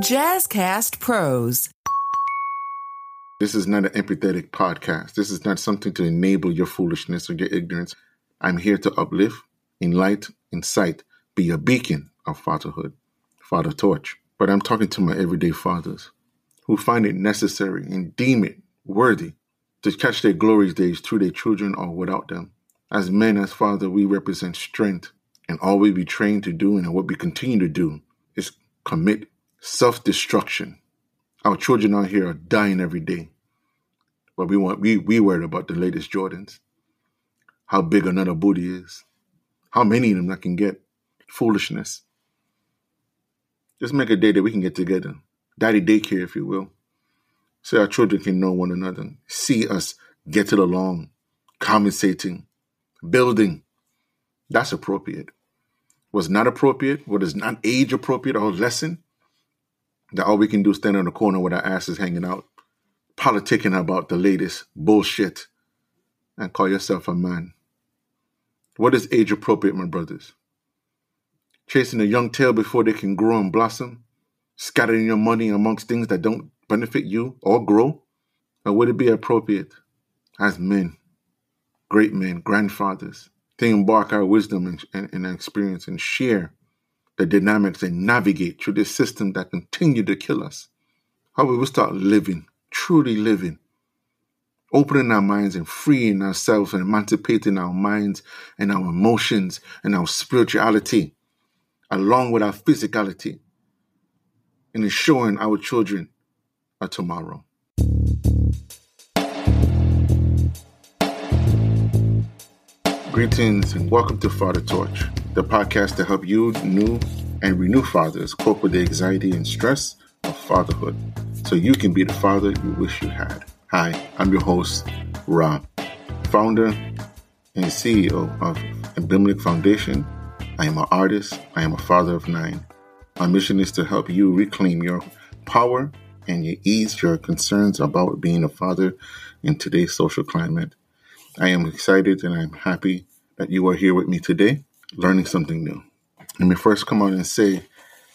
Jazzcast Pros. This is not an empathetic podcast. This is not something to enable your foolishness or your ignorance. I'm here to uplift, enlighten, incite, be a beacon of fatherhood, father torch. But I'm talking to my everyday fathers who find it necessary and deem it worthy to catch their glory days through their children or without them. As men, as father, we represent strength, and all we be trained to do and what we continue to do is commit self destruction. Our children out here are dying every day. But we want we we worried about the latest Jordans. How big another booty is. How many of them I can get. Foolishness. Just make a day that we can get together. Daddy daycare, if you will. So our children can know one another. See us getting along, compensating, building. That's appropriate. What's not appropriate, what is not age appropriate or lesson, that all we can do is stand in the corner with our asses hanging out, politicking about the latest bullshit, and call yourself a man. What is age appropriate, my brothers? Chasing a young tail before they can grow and blossom? Scattering your money amongst things that don't benefit you or grow? Or would it be appropriate as men, great men, grandfathers, to embark our wisdom and, and, and experience and share the dynamics and navigate through this system that continue to kill us. How we will start living, truly living, opening our minds and freeing ourselves and emancipating our minds and our emotions and our spirituality, along with our physicality, and ensuring our children a tomorrow. Greetings and welcome to Father Torch, the podcast to help you new and renew fathers cope with the anxiety and stress of fatherhood so you can be the father you wish you had. Hi, I'm your host, Rob, founder and CEO of Abimelech Foundation. I am an artist, I am a father of nine. My mission is to help you reclaim your power and you ease your concerns about being a father in today's social climate. I am excited and I'm happy that you are here with me today, learning something new. Let me first come on and say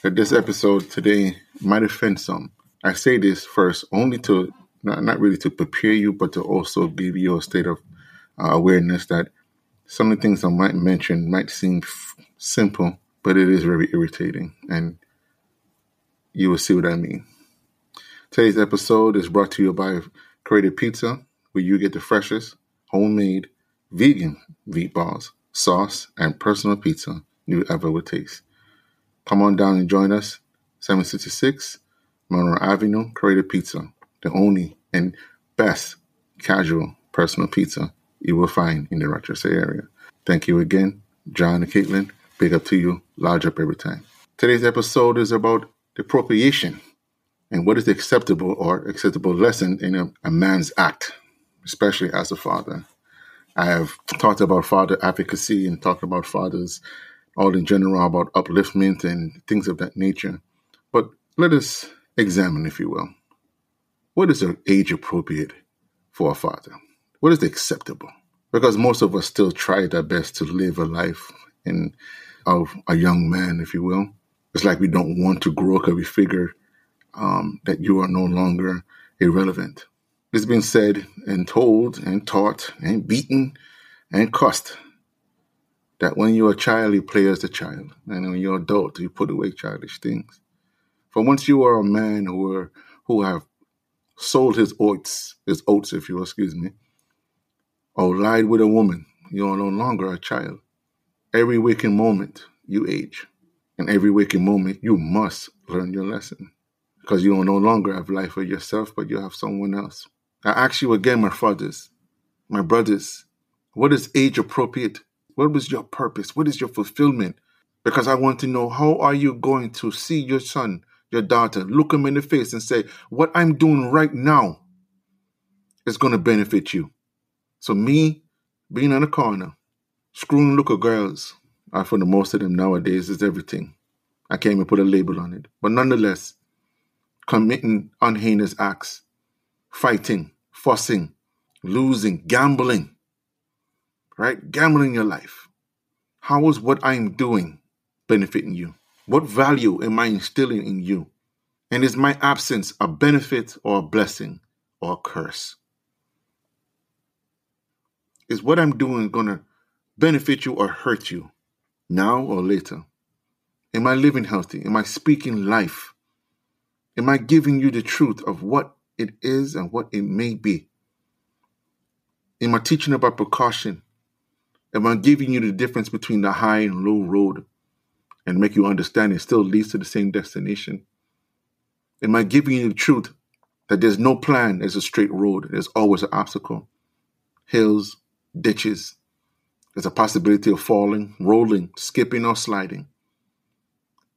that this episode today might offend some. I say this first only to not, not really to prepare you, but to also give you a state of uh, awareness that some of the things I might mention might seem f- simple, but it is very irritating, and you will see what I mean. Today's episode is brought to you by Creative Pizza, where you get the freshest, homemade, vegan meatballs, sauce, and personal pizza you ever would taste. Come on down and join us, 766 Monroe Avenue, Creative Pizza, the only and best casual personal pizza you will find in the Rochester area. Thank you again, John and Caitlin. Big up to you, large up every time. Today's episode is about appropriation and what is the acceptable or acceptable lesson in a, a man's act, especially as a father. I have talked about father advocacy and talked about fathers all in general about upliftment and things of that nature. But let us examine, if you will, what is age appropriate for a father? What is acceptable? Because most of us still try our best to live a life in of a young man, if you will. It's like we don't want to grow because we figure um, that you are no longer irrelevant. It's been said and told and taught and beaten and cussed that when you're a child, you play as a child, and when you're adult, you put away childish things. For once you are a man who are who have sold his oats, his oats, if you will, excuse me, or lied with a woman, you are no longer a child. Every waking moment, you age. And every waking moment, you must learn your lesson. Because you no longer have life for yourself, but you have someone else. I ask you again, my fathers, my brothers, what is age appropriate what was your purpose? What is your fulfillment? Because I want to know how are you going to see your son, your daughter, look them in the face and say, what I'm doing right now is going to benefit you. So me being on a corner, screwing look at girls, uh, for the most of them nowadays is everything. I can't even put a label on it. But nonetheless, committing unheinous acts, fighting, fussing, losing, gambling, right? Gambling your life. How is what I'm doing benefiting you? What value am I instilling in you? And is my absence a benefit or a blessing or a curse? Is what I'm doing going to benefit you or hurt you now or later? Am I living healthy? Am I speaking life? Am I giving you the truth of what it is and what it may be? Am I teaching about precaution? Am I giving you the difference between the high and low road and make you understand it still leads to the same destination? Am I giving you the truth that there's no plan as a straight road? There's always an obstacle, hills, ditches. There's a possibility of falling, rolling, skipping, or sliding.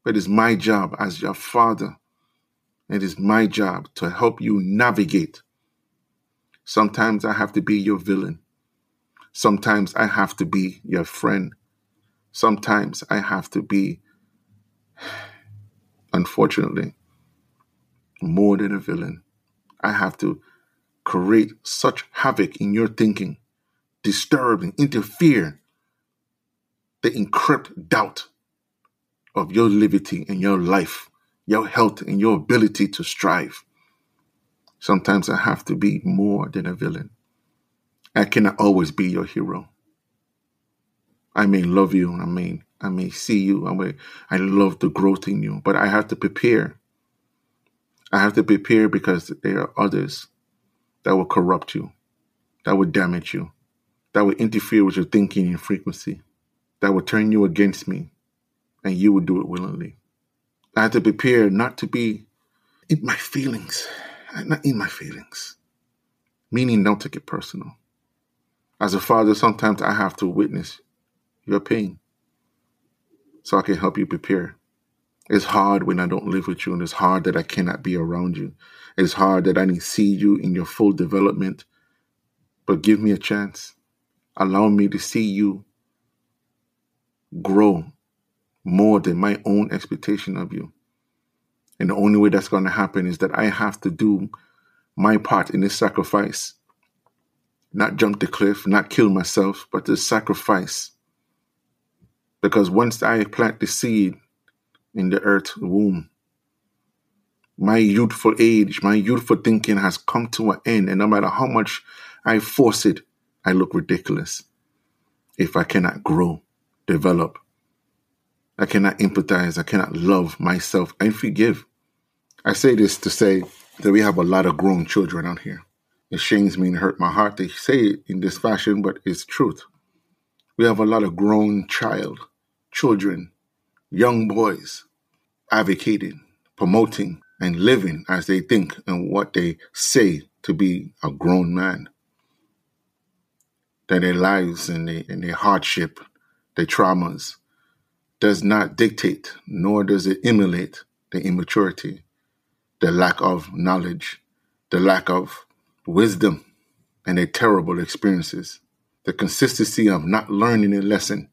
But it's my job as your father. It is my job to help you navigate. Sometimes I have to be your villain. Sometimes I have to be your friend. Sometimes I have to be, unfortunately, more than a villain. I have to create such havoc in your thinking, disturb and interfere, to encrypt doubt of your liberty and your life, your health and your ability to strive. Sometimes I have to be more than a villain. I cannot always be your hero. I may love you, I may I may see you, I may I love the growth in you, but I have to prepare. I have to prepare because there are others that will corrupt you, that will damage you, that will interfere with your thinking and frequency, that will turn you against me, and you will do it willingly. I have to prepare not to be in my feelings, not in my feelings, meaning don't take it personal. As a father, sometimes I have to witness your pain so I can help you prepare. It's hard when I don't live with you, and it's hard that I cannot be around you. It's hard that I need to see you in your full development. But give me a chance. Allow me to see you grow more than my own expectation of you. And the only way that's going to happen is that I have to do my part in this sacrifice not jump the cliff, not kill myself, but to sacrifice. Because once I plant the seed in the earth womb, my youthful age, my youthful thinking has come to an end. And no matter how much I force it, I look ridiculous if I cannot grow, develop. I cannot empathize. I cannot love myself and forgive. I say this to say that we have a lot of grown children out here. It shames me and hurt my heart to say it in this fashion, but it's truth. We have a lot of grown child, children, young boys advocating, promoting, and living as they think and what they say to be a grown man. That their lives and, and their hardship, their traumas, does not dictate, nor does it emulate the immaturity, the lack of knowledge, the lack of wisdom, and their terrible experiences. The consistency of not learning a lesson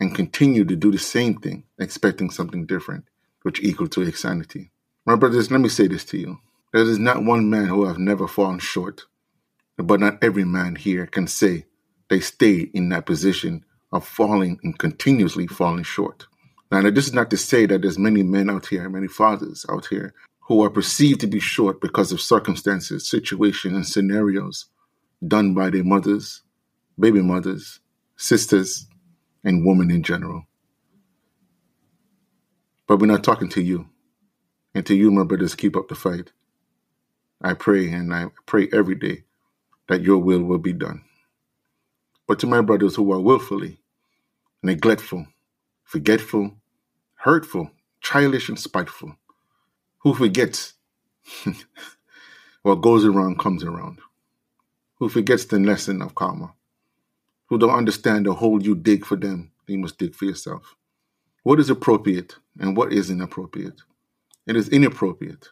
and continue to do the same thing, expecting something different, which equal to insanity. My brothers, let me say this to you. There is not one man who have never fallen short, but not every man here can say they stayed in that position of falling and continuously falling short. Now, this is not to say that there's many men out here, many fathers out here who are perceived to be short because of circumstances, situations, and scenarios done by their mothers, baby mothers, sisters, and women in general. But we're not talking to you. And to you, my brothers, keep up the fight. I pray and I pray every day that your will will be done. But to my brothers who are willfully neglectful, forgetful, hurtful, childish, and spiteful, who forgets what goes around comes around, who forgets the lesson of karma, who don't understand the hole you dig for them, you must dig for yourself. What is appropriate and what is inappropriate? It is inappropriate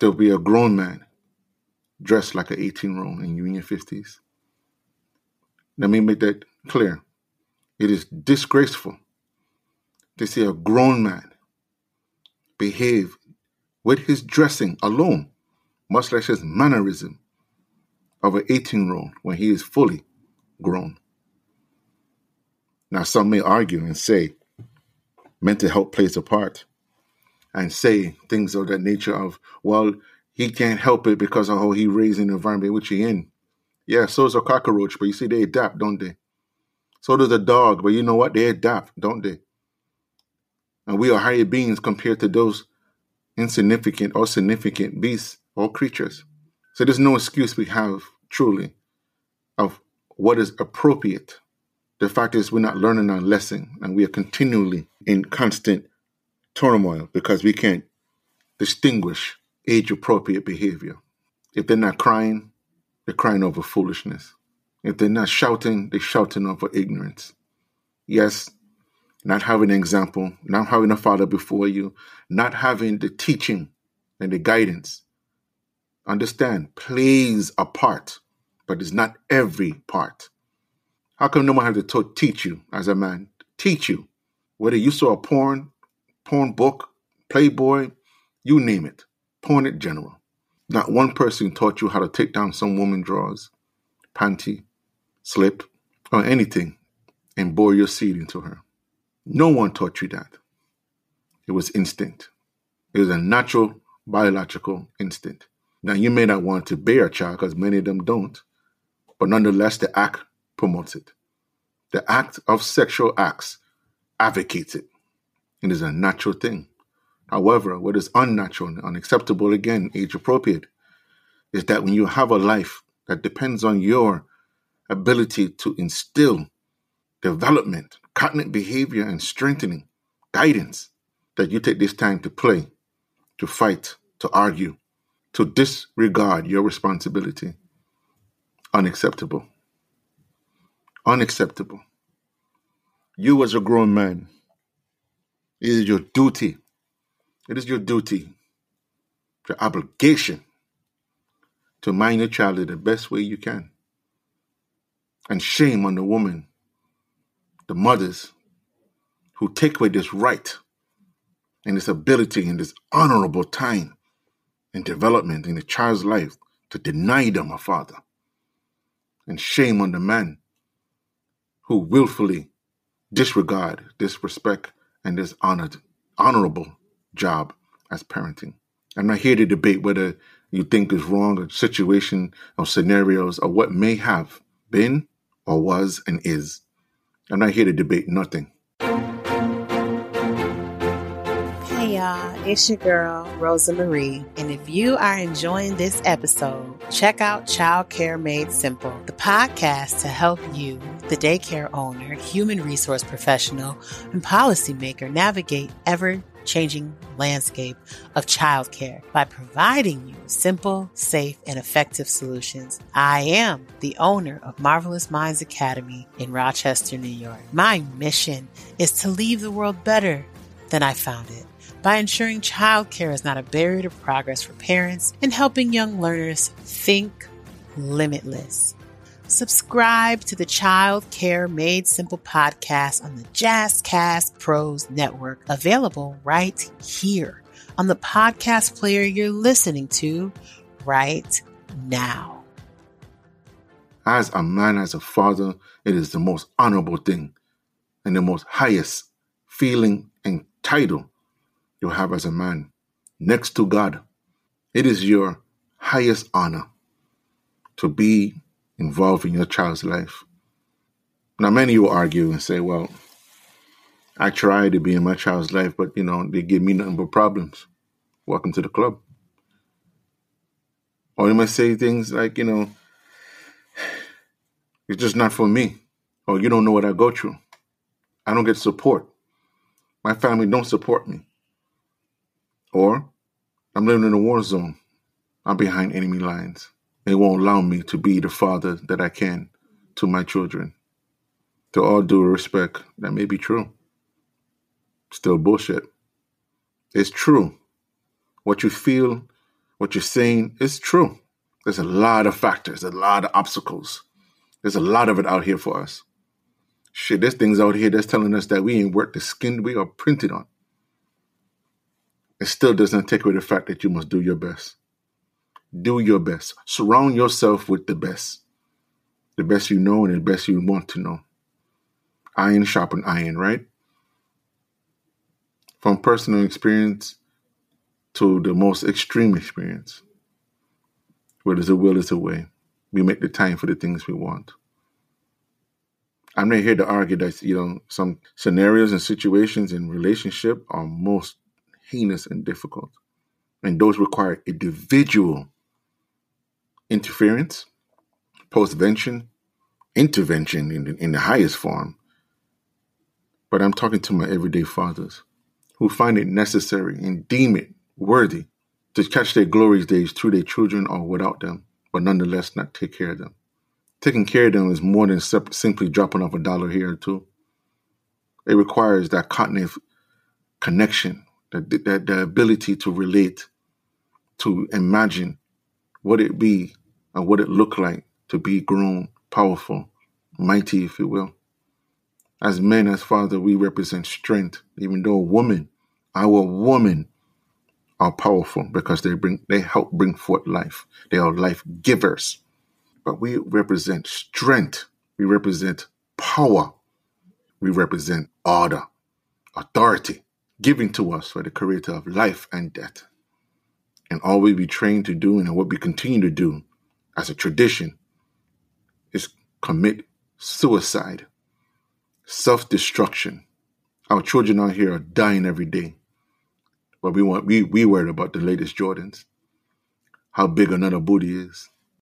to be a grown man dressed like an 18 year old in your 50s. Let me make that clear. It is disgraceful to see a grown man behave with his dressing alone, much less his mannerism of an 18 year old when he is fully grown. Now, some may argue and say mental health plays a part. and say things of that nature of, well, he can't help it because of how he raised in the environment which he in. Yeah, so is a cockroach, but you see they adapt, don't they? So does a dog, but you know what? They adapt, don't they? And we are higher beings compared to those insignificant or significant beasts or creatures. So there's no excuse we have truly of what is appropriate. The fact is, we're not learning our lesson and we are continually in constant turmoil because we can't distinguish age appropriate behavior. If they're not crying, they're crying over foolishness. If they're not shouting, they're shouting over ignorance. Yes, not having an example, not having a father before you, not having the teaching and the guidance. Understand, plays a part, but it's not every part. How come no one had to teach you as a man? Teach you. Whether you saw a porn, porn book, Playboy, you name it, porn in general. Not one person taught you how to take down some woman drawers, panty, slip, or anything and bore your seed into her. No one taught you that. It was instinct. It was a natural biological instinct. Now, you may not want to bear a child because many of them don't, but nonetheless, the act promotes it. The act of sexual acts advocates it. It is a natural thing. However, what is unnatural and unacceptable, again, age appropriate, is that when you have a life that depends on your ability to instill development, cognitive behavior, and strengthening, guidance, that you take this time to play, to fight, to argue, to disregard your responsibility. Unacceptable. Unacceptable. You, as a grown man, it is your duty, it is your duty, your obligation to mind your child in the best way you can. And shame on the woman, the mothers who take away this right and this ability and this honorable time and development in a child's life to deny them a father. And shame on the man who willfully disregard, disrespect, and this honored, honorable job as parenting. I'm not here to debate whether you think is wrong or situation or scenarios or what may have been or was and is. I'm not here to debate nothing. Hey y'all, it's your girl, Rosa Marie. And if you are enjoying this episode, check out Child Care Made Simple, the podcast to help you, the daycare owner, human resource professional, and policymaker navigate ever changing landscape of childcare by providing you simple, safe, and effective solutions. I am the owner of Marvelous Minds Academy in Rochester, New York. My mission is to leave the world better than I found it by ensuring childcare is not a barrier to progress for parents and helping young learners think limitless. Subscribe to the Child Care Made Simple podcast on the Jazzcast Pros Network, available right here on the podcast player you're listening to right now. As a man, as a father, it is the most honorable thing and the most highest feeling and title you'll have as a man next to God. It is your highest honor to be involved in your child's life. Now, many will argue and say, well, I try to be in my child's life, but you know, they give me nothing but problems. Welcome to the club. Or you might say things like, you know, it's just not for me. Or you don't know what I go through. I don't get support. My family don't support me. Or I'm living in a war zone. I'm behind enemy lines. They won't allow me to be the father that I can to my children. To all due respect, that may be true. Still bullshit. It's true. What you feel, what you're saying is true. There's a lot of factors, a lot of obstacles. There's a lot of it out here for us. Shit, there's things out here that's telling us that we ain't worth the skin we are printed on. It still doesn't take away the fact that you must do your best. Do your best. Surround yourself with the best. The best you know and the best you want to know. Iron sharpen iron, right? From personal experience, to the most extreme experience. Where there's a will, is a way. We make the time for the things we want. I'm not here to argue that you know some scenarios and situations in relationship are most heinous and difficult, and those require individual interference, postvention, intervention in the, in the highest form. But I'm talking to my everyday fathers who find it necessary and deem it worthy to catch their glory days through their children or without them, but nonetheless not take care of them. Taking care of them is more than simply dropping off a dollar here or two. It requires that cognitive connection, that, that the ability to relate, to imagine what it be and what it look like to be grown, powerful, mighty, if you will. As men, as father, we represent strength, even though women, our women, are powerful because they bring they help bring forth life. They are life givers. But we represent strength. We represent power. We represent order, authority given to us by the creator of life and death. And all we be trained to do and what we continue to do as a tradition is commit suicide, self destruction. Our children out here are dying every day. But we want we we worried about the latest Jordans, how big another booty is.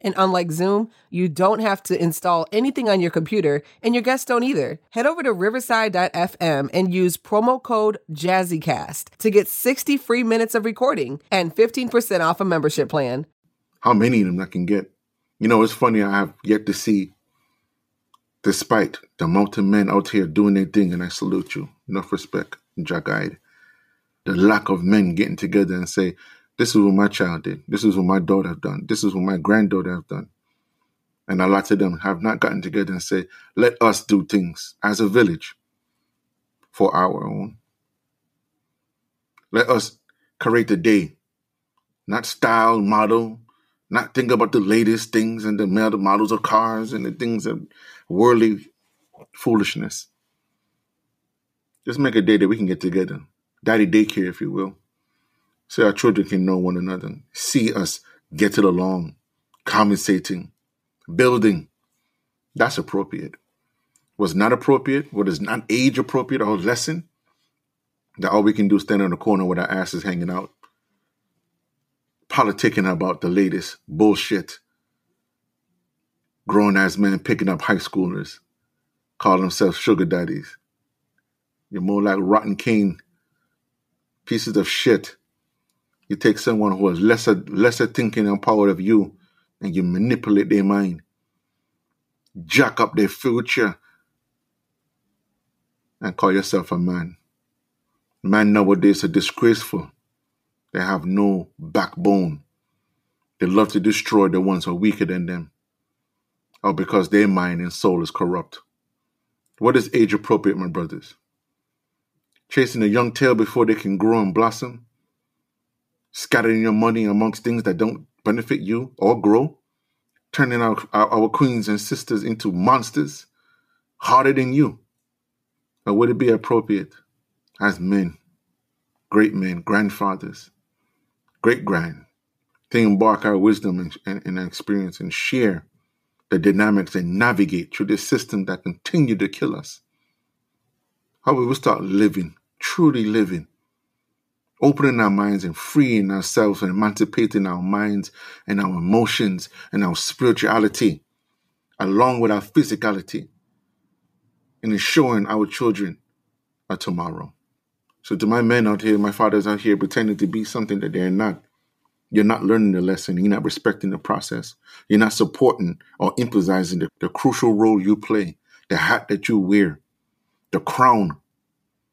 And unlike Zoom, you don't have to install anything on your computer, and your guests don't either. Head over to riverside.fm and use promo code JazzyCast to get 60 free minutes of recording and 15% off a membership plan. How many of them I can get? You know, it's funny, I have yet to see, despite the mountain men out here doing their thing, and I salute you. Enough respect, Eyed. The lack of men getting together and say, this is what my child did. This is what my daughter have done. This is what my granddaughter have done. And a lot of them have not gotten together and say, let us do things as a village for our own. Let us create a day, not style, model, not think about the latest things and the models of cars and the things of worldly foolishness. Just make a day that we can get together. Daddy daycare, if you will so our children can know one another, see us getting along, conversating, building. That's appropriate. What's not appropriate, what is not age appropriate or lesson, that all we can do is stand in the corner with our asses hanging out, politicking about the latest bullshit. Grown ass men picking up high schoolers, call themselves sugar daddies. You're more like rotten cane pieces of shit you take someone who has lesser lesser thinking and power of you and you manipulate their mind, jack up their future, and call yourself a man. Men nowadays are disgraceful. They have no backbone. They love to destroy the ones who are weaker than them. Or because their mind and soul is corrupt. What is age appropriate, my brothers? Chasing a young tail before they can grow and blossom? Scattering your money amongst things that don't benefit you or grow, turning our, our, our queens and sisters into monsters harder than you? Or would it be appropriate as men, great men, grandfathers, great grand, to embark our wisdom and, and, and experience and share the dynamics and navigate through this system that continue to kill us? How we will start living, truly living opening our minds and freeing ourselves and emancipating our minds and our emotions and our spirituality along with our physicality and ensuring our children a tomorrow. So to my men out here, my fathers out here pretending to be something that they're not, you're not learning the lesson. You're not respecting the process. You're not supporting or emphasizing the, the crucial role you play, the hat that you wear, the crown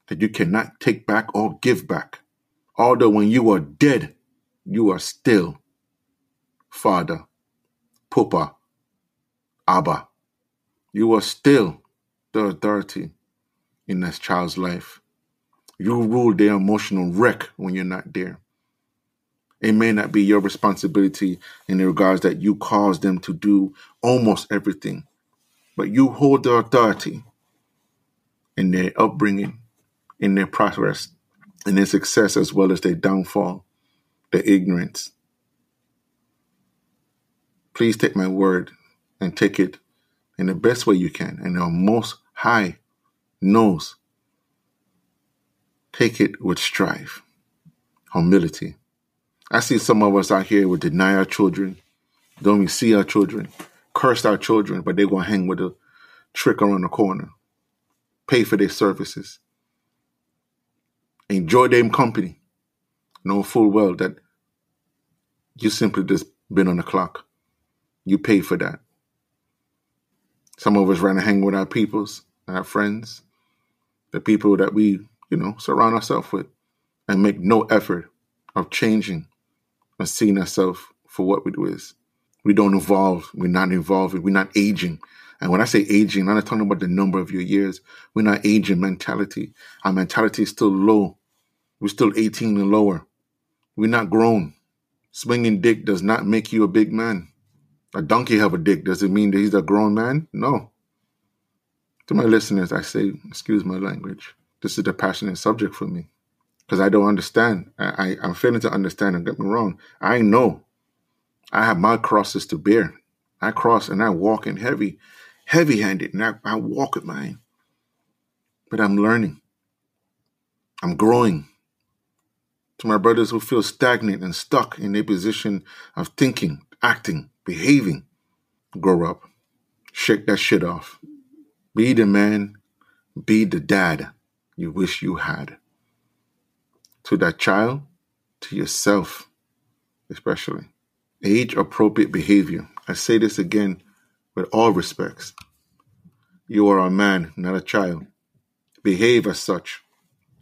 that you cannot take back or give back. Although when you are dead, you are still Father, Papa, Abba. You are still the authority in that child's life. You rule their emotional wreck when you're not there. It may not be your responsibility in the regards that you cause them to do almost everything, but you hold the authority in their upbringing, in their progress, in their success, as well as their downfall, their ignorance. Please take my word and take it in the best way you can, and the most high knows. Take it with strife, humility. I see some of us out here would deny our children, don't even see our children, curse our children, but they're going to hang with a trick around the corner, pay for their services, enjoy them company, know full well that you simply just been on the clock. You pay for that. Some of us rather hang with our peoples, our friends, the people that we, you know, surround ourselves with, and make no effort of changing or seeing ourselves for what we do is. We don't evolve. We're not evolving. We're not aging. And when I say aging, I'm not talking about the number of your years. We're not aging mentality. Our mentality is still low. We're still 18 and lower. We're not grown. Swinging dick does not make you a big man. A donkey have a dick. Does it mean that he's a grown man? No. To my listeners, I say, excuse my language. This is a passionate subject for me because I don't understand. I, I, am failing to understand. And get me wrong. I know I have my crosses to bear. I cross and I walk in heavy, heavy handed, and I, walk with mine. But I'm learning. I'm growing. To my brothers who feel stagnant and stuck in a position of thinking, acting, behaving, grow up. Shake that shit off. Be the man, be the dad you wish you had. To that child, to yourself, especially. Age appropriate behavior. I say this again with all respects. You are a man, not a child. Behave as such.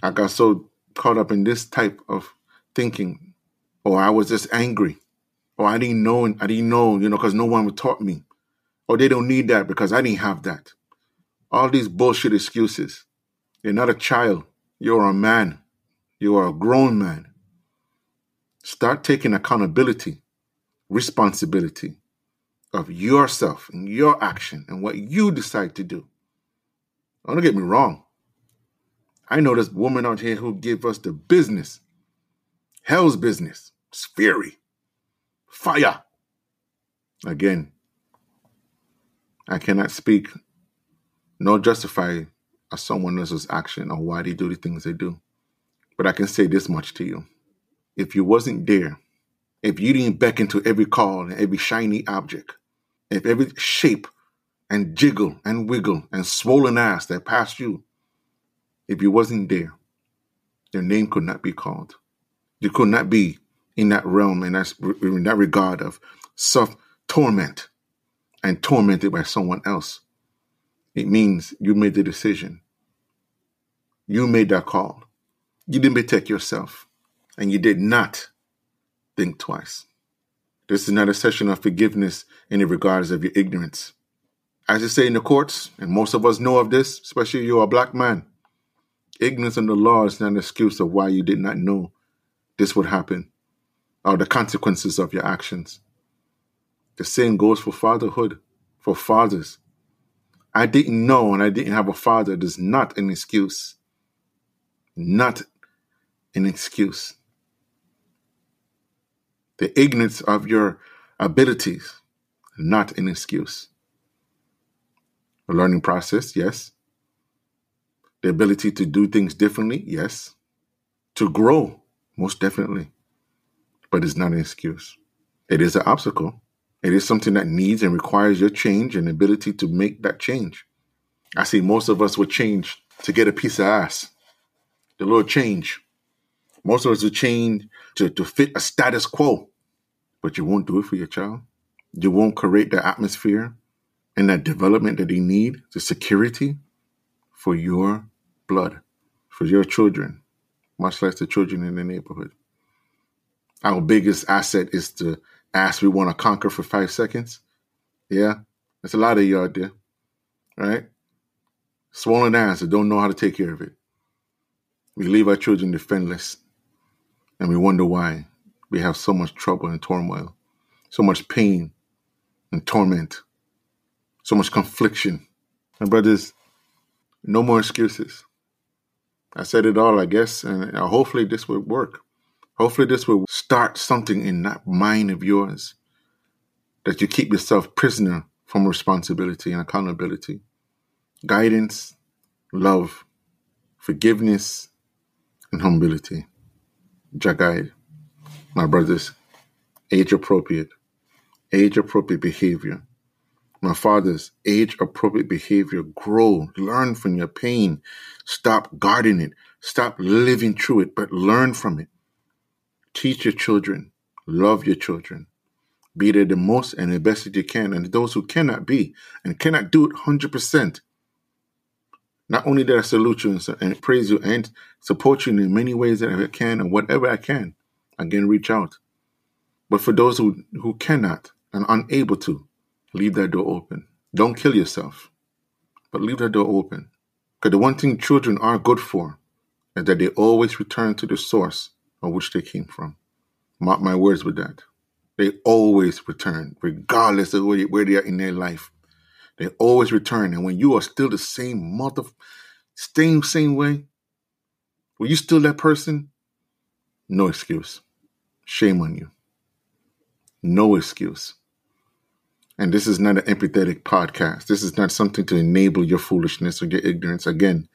I got so caught up in this type of thinking, or I was just angry or I didn't know, I didn't know, you know, because no one would taught me. Or they don't need that because I didn't have that. All these bullshit excuses. You're not a child. You're a man. You are a grown man. Start taking accountability, responsibility of yourself and your action and what you decide to do. Don't get me wrong. I know this woman out here who give us the business, hell's business. It's fury. Fire. Again, I cannot speak nor justify a someone else's action or why they do the things they do. But I can say this much to you. If you wasn't there, if you didn't beckon to every call and every shiny object, if every shape and jiggle and wiggle and swollen ass that passed you, if you wasn't there, your name could not be called. You could not be in that realm and that's in that regard of self torment and tormented by someone else. It means you made the decision. You made that call. You didn't protect yourself and you did not think twice. This is not a session of forgiveness in the regards of your ignorance. As you say in the courts, and most of us know of this, especially you're a black man, ignorance of the law is not an excuse of why you did not know this would happen or the consequences of your actions. The same goes for fatherhood, for fathers. I didn't know and I didn't have a father is not an excuse. Not an excuse. The ignorance of your abilities, not an excuse. A learning process, yes. The ability to do things differently, yes. To grow, most definitely but it's not an excuse. It is an obstacle. It is something that needs and requires your change and ability to make that change. I see most of us would change to get a piece of ass. The little change. Most of us would change to, to fit a status quo, but you won't do it for your child. You won't create the atmosphere and that development that they need, the security for your blood, for your children, much less the children in the neighborhood our biggest asset is to ask we want to conquer for five seconds. Yeah, there's a lot of you out there, right? Swollen ass that don't know how to take care of it. We leave our children defenseless, and we wonder why we have so much trouble and turmoil, so much pain and torment, so much confliction. And brothers, no more excuses. I said it all, I guess, and uh, hopefully this will work. Hopefully this will start something in that mind of yours that you keep yourself prisoner from responsibility and accountability. Guidance, love, forgiveness, and humility. Jagai, my brothers, age appropriate, age appropriate behavior. My fathers, age appropriate behavior. Grow, learn from your pain. Stop guarding it. Stop living through it, but learn from it. Teach your children, love your children. Be there the most and the best that you can. And those who cannot be and cannot do it 100%, not only that I salute you and praise you and support you in many ways that I can and whatever I can, again, reach out. But for those who, who cannot and unable to, leave that door open. Don't kill yourself, but leave that door open. Because the one thing children are good for is that they always return to the source of which they came from. Mark my words with that. They always return, regardless of where they are in their life. They always return. And when you are still the same mother, same, same way, were you still that person? No excuse. Shame on you. No excuse. And this is not an empathetic podcast. This is not something to enable your foolishness or your ignorance. Again,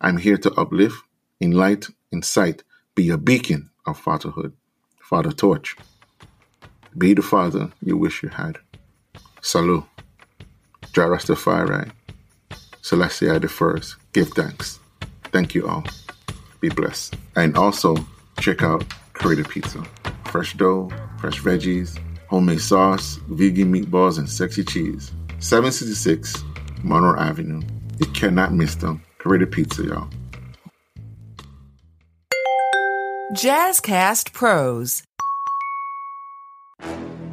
I'm here to uplift, enlighten, incite, be a beacon of fatherhood, father torch. Be the father you wish you had. Salut. Jah Rastafari. Selassie the first. Give thanks. Thank you all. Be blessed. And also check out Creative Pizza. Fresh dough, fresh veggies, homemade sauce, vegan meatballs, and sexy cheese. 766 Monroe Avenue. You cannot miss them. Creative Pizza, y'all. Jazzcast Pros.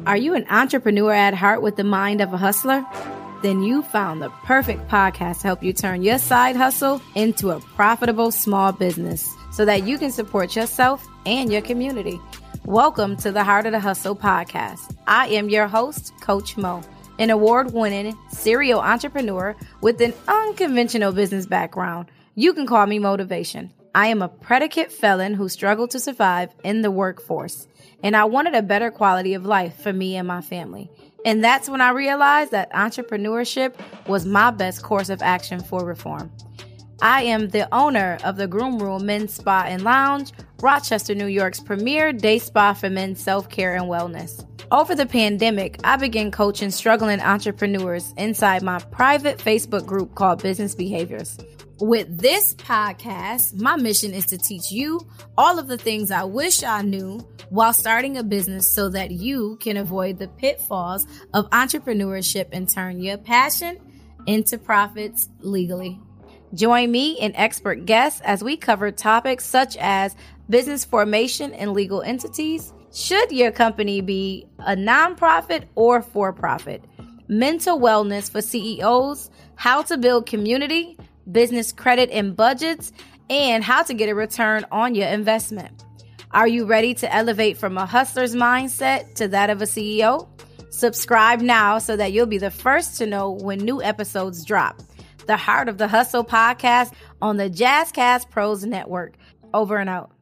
Are you an entrepreneur at heart with the mind of a hustler? Then you found the perfect podcast to help you turn your side hustle into a profitable small business so that you can support yourself and your community. Welcome to the Heart of the Hustle podcast. I am your host, Coach Mo, an award winning serial entrepreneur with an unconventional business background. You can call me Motivation. I am a predicate felon who struggled to survive in the workforce, and I wanted a better quality of life for me and my family. And that's when I realized that entrepreneurship was my best course of action for reform. I am the owner of the Groom Room Men's Spa and Lounge, Rochester, New York's premier day spa for men's self care and wellness. Over the pandemic, I began coaching struggling entrepreneurs inside my private Facebook group called Business Behaviors. With this podcast, my mission is to teach you all of the things I wish I knew while starting a business so that you can avoid the pitfalls of entrepreneurship and turn your passion into profits legally. Join me and expert guests as we cover topics such as business formation and legal entities. Should your company be a nonprofit or for profit? Mental wellness for CEOs, how to build community business credit and budgets, and how to get a return on your investment. Are you ready to elevate from a hustler's mindset to that of a CEO? Subscribe now so that you'll be the first to know when new episodes drop. The Heart of the Hustle podcast on the Jazzcast Pros Network. Over and out.